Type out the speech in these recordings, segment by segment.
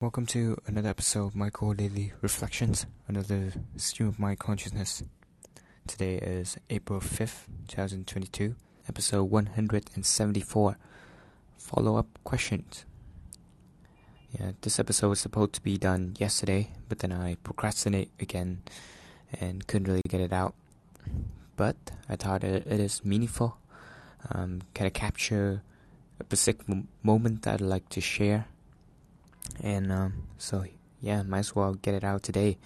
Welcome to another episode of Michael Daily Reflections, another stream of my consciousness. Today is April 5th, 2022, episode 174 Follow up questions. Yeah, this episode was supposed to be done yesterday, but then I procrastinate again and couldn't really get it out. But I thought it, it is meaningful, um, kind of capture a specific moment that I'd like to share and um, so yeah, might as well get it out today.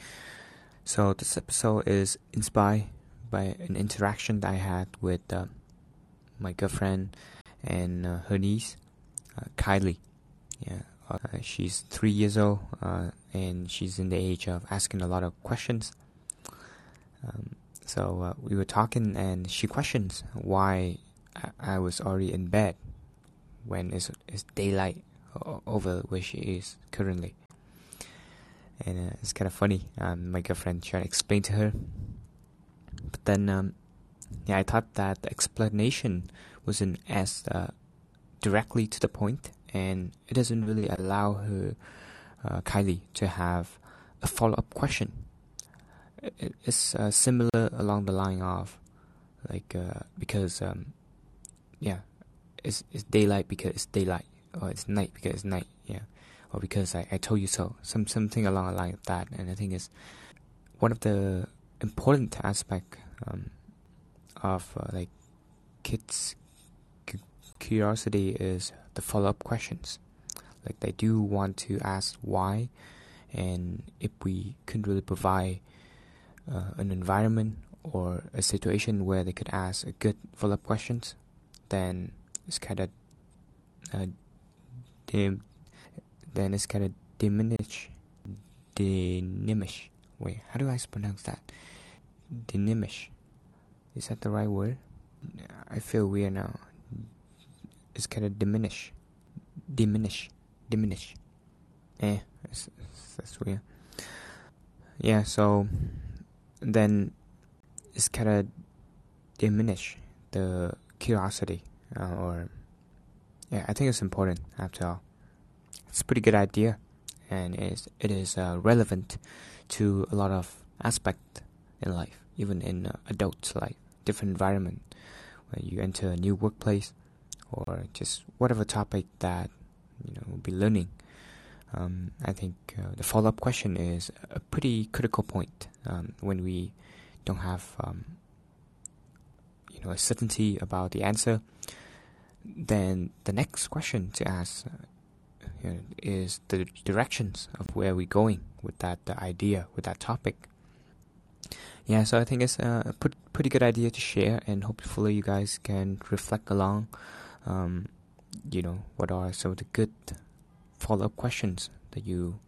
So this episode is inspired by an interaction that I had with uh, my girlfriend and uh, her niece, uh, Kylie. Yeah, uh, she's three years old uh, and she's in the age of asking a lot of questions. Um, so uh, we were talking, and she questions why I, I was already in bed when it's, it's daylight over where she is currently. And uh, it's kind of funny. Um, my girlfriend tried to explain to her, but then um, yeah, I thought that the explanation wasn't as uh, directly to the point, and it doesn't really allow her, uh, Kylie, to have a follow-up question. It's uh, similar along the line of, like, uh, because like yeah, it's it's daylight because it's daylight or it's night because it's night, yeah, or because I, I told you so, some something along the line of that. And I think it's one of the important aspect um, of uh, like kids' curiosity is the follow up questions. Like they do want to ask why, and if we couldn't really provide uh, an environment or a situation where they could ask a good follow up questions, then it's kind of uh, dim, then it's of diminish, diminish. Wait, how do I pronounce that? Diminish. Is that the right word? I feel weird now. It's of diminish, diminish, diminish. Eh, it's, it's, that's weird. Yeah, so then it's of diminish the curiosity uh, or yeah, I think it's important after all. It's a pretty good idea, and it is, it is uh, relevant to a lot of aspects in life, even in uh, adult life, different environment, when you enter a new workplace, or just whatever topic that you know will be learning. Um, I think uh, the follow-up question is a pretty critical point um, when we don't have um, you know a certainty about the answer then the next question to ask uh, is the directions of where we're going with that uh, idea, with that topic. Yeah, so I think it's a pretty good idea to share, and hopefully you guys can reflect along. Um, you know, what are some of the good follow-up questions that you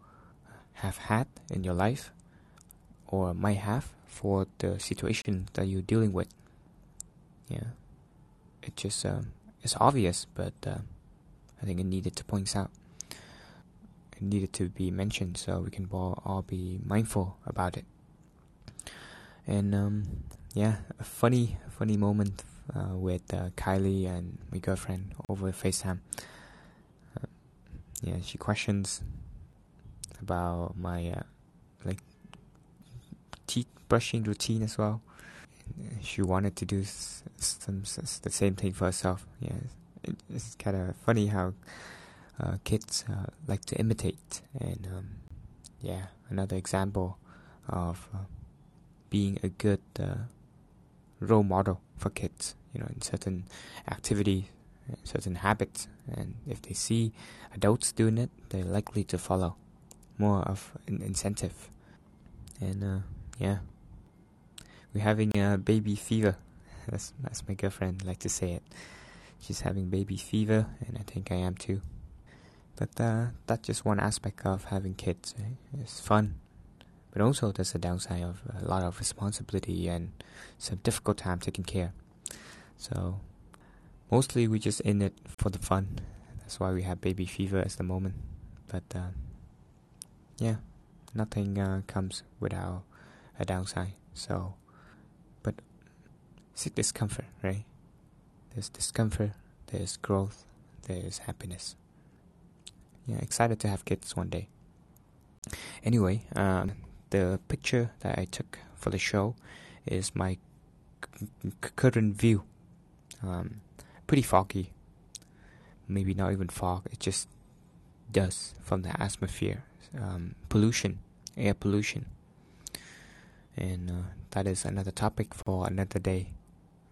have had in your life, or might have for the situation that you're dealing with. Yeah, it just um, it's obvious, but uh, I think it needed to point out. It needed to be mentioned so we can all, all be mindful about it. And um, yeah, a funny, funny moment uh, with uh, Kylie and my girlfriend over FaceTime. Uh, yeah, she questions about my uh, like teeth brushing routine as well she wanted to do some, the same thing for herself. Yeah, it, it's kind of funny how uh, kids uh, like to imitate, and um, yeah, another example of uh, being a good uh, role model for kids. You know, in certain activities, certain habits, and if they see adults doing it, they're likely to follow. More of an incentive, and uh, yeah we're having a baby fever. That's that's my girlfriend like to say it. She's having baby fever, and I think I am too. But uh, that's just one aspect of having kids. Eh? It's fun, but also there's a downside of a lot of responsibility and some difficult time taking care. So mostly we're just in it for the fun. That's why we have baby fever at the moment. But uh, yeah, nothing uh, comes without a downside. So it's discomfort, right? There's discomfort, there's growth, there's happiness. Yeah, excited to have kids one day. Anyway, uh, the picture that I took for the show is my c- current view. Um, pretty foggy. Maybe not even fog. It just dust from the atmosphere, um, pollution, air pollution, and uh, that is another topic for another day.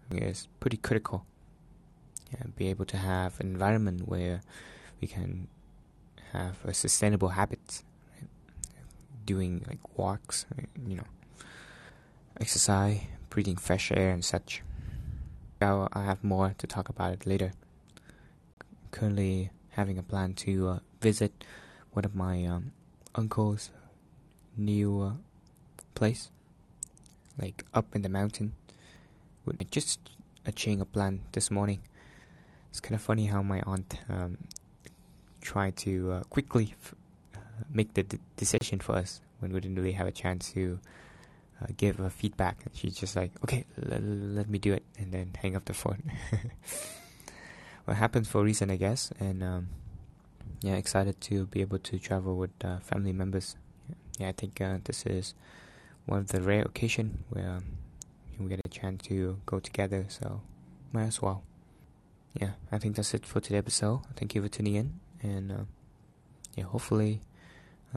It's pretty critical. Yeah, be able to have an environment where we can have a sustainable habit, right? doing like walks, you know, exercise, breathing fresh air, and such. I'll, I have more to talk about it later. Currently having a plan to uh, visit one of my um, uncle's new uh, place, like up in the mountain. With just a change of plan this morning. It's kind of funny how my aunt um, tried to uh, quickly f- uh, make the d- decision for us when we didn't really have a chance to uh, give a feedback. And she's just like, "Okay, l- let me do it," and then hang up the phone. what happened for a reason, I guess, and um, yeah, excited to be able to travel with uh, family members. Yeah, I think uh, this is one of the rare occasion where um, we get a chance to go together. So might as well. Yeah, I think that's it for today's episode. Thank you for tuning in, and uh, yeah, hopefully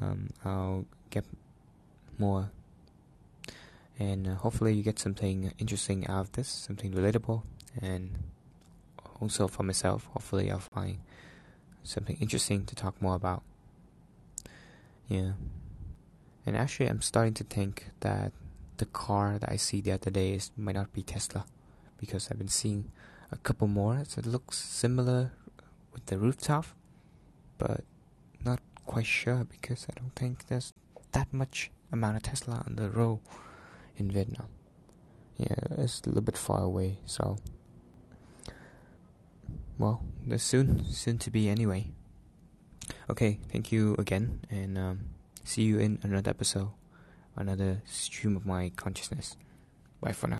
um, I'll get more, and uh, hopefully you get something interesting out of this, something relatable, and also for myself. Hopefully I'll find something interesting to talk more about. Yeah, and actually I'm starting to think that the car that I see the other day is might not be Tesla, because I've been seeing a couple more that looks similar with the rooftop, but not quite sure because I don't think there's that much amount of Tesla on the road in Vietnam. Yeah, it's a little bit far away, so well, there's soon, soon to be anyway. Okay, thank you again, and um, see you in another episode, another stream of my consciousness. Bye for now.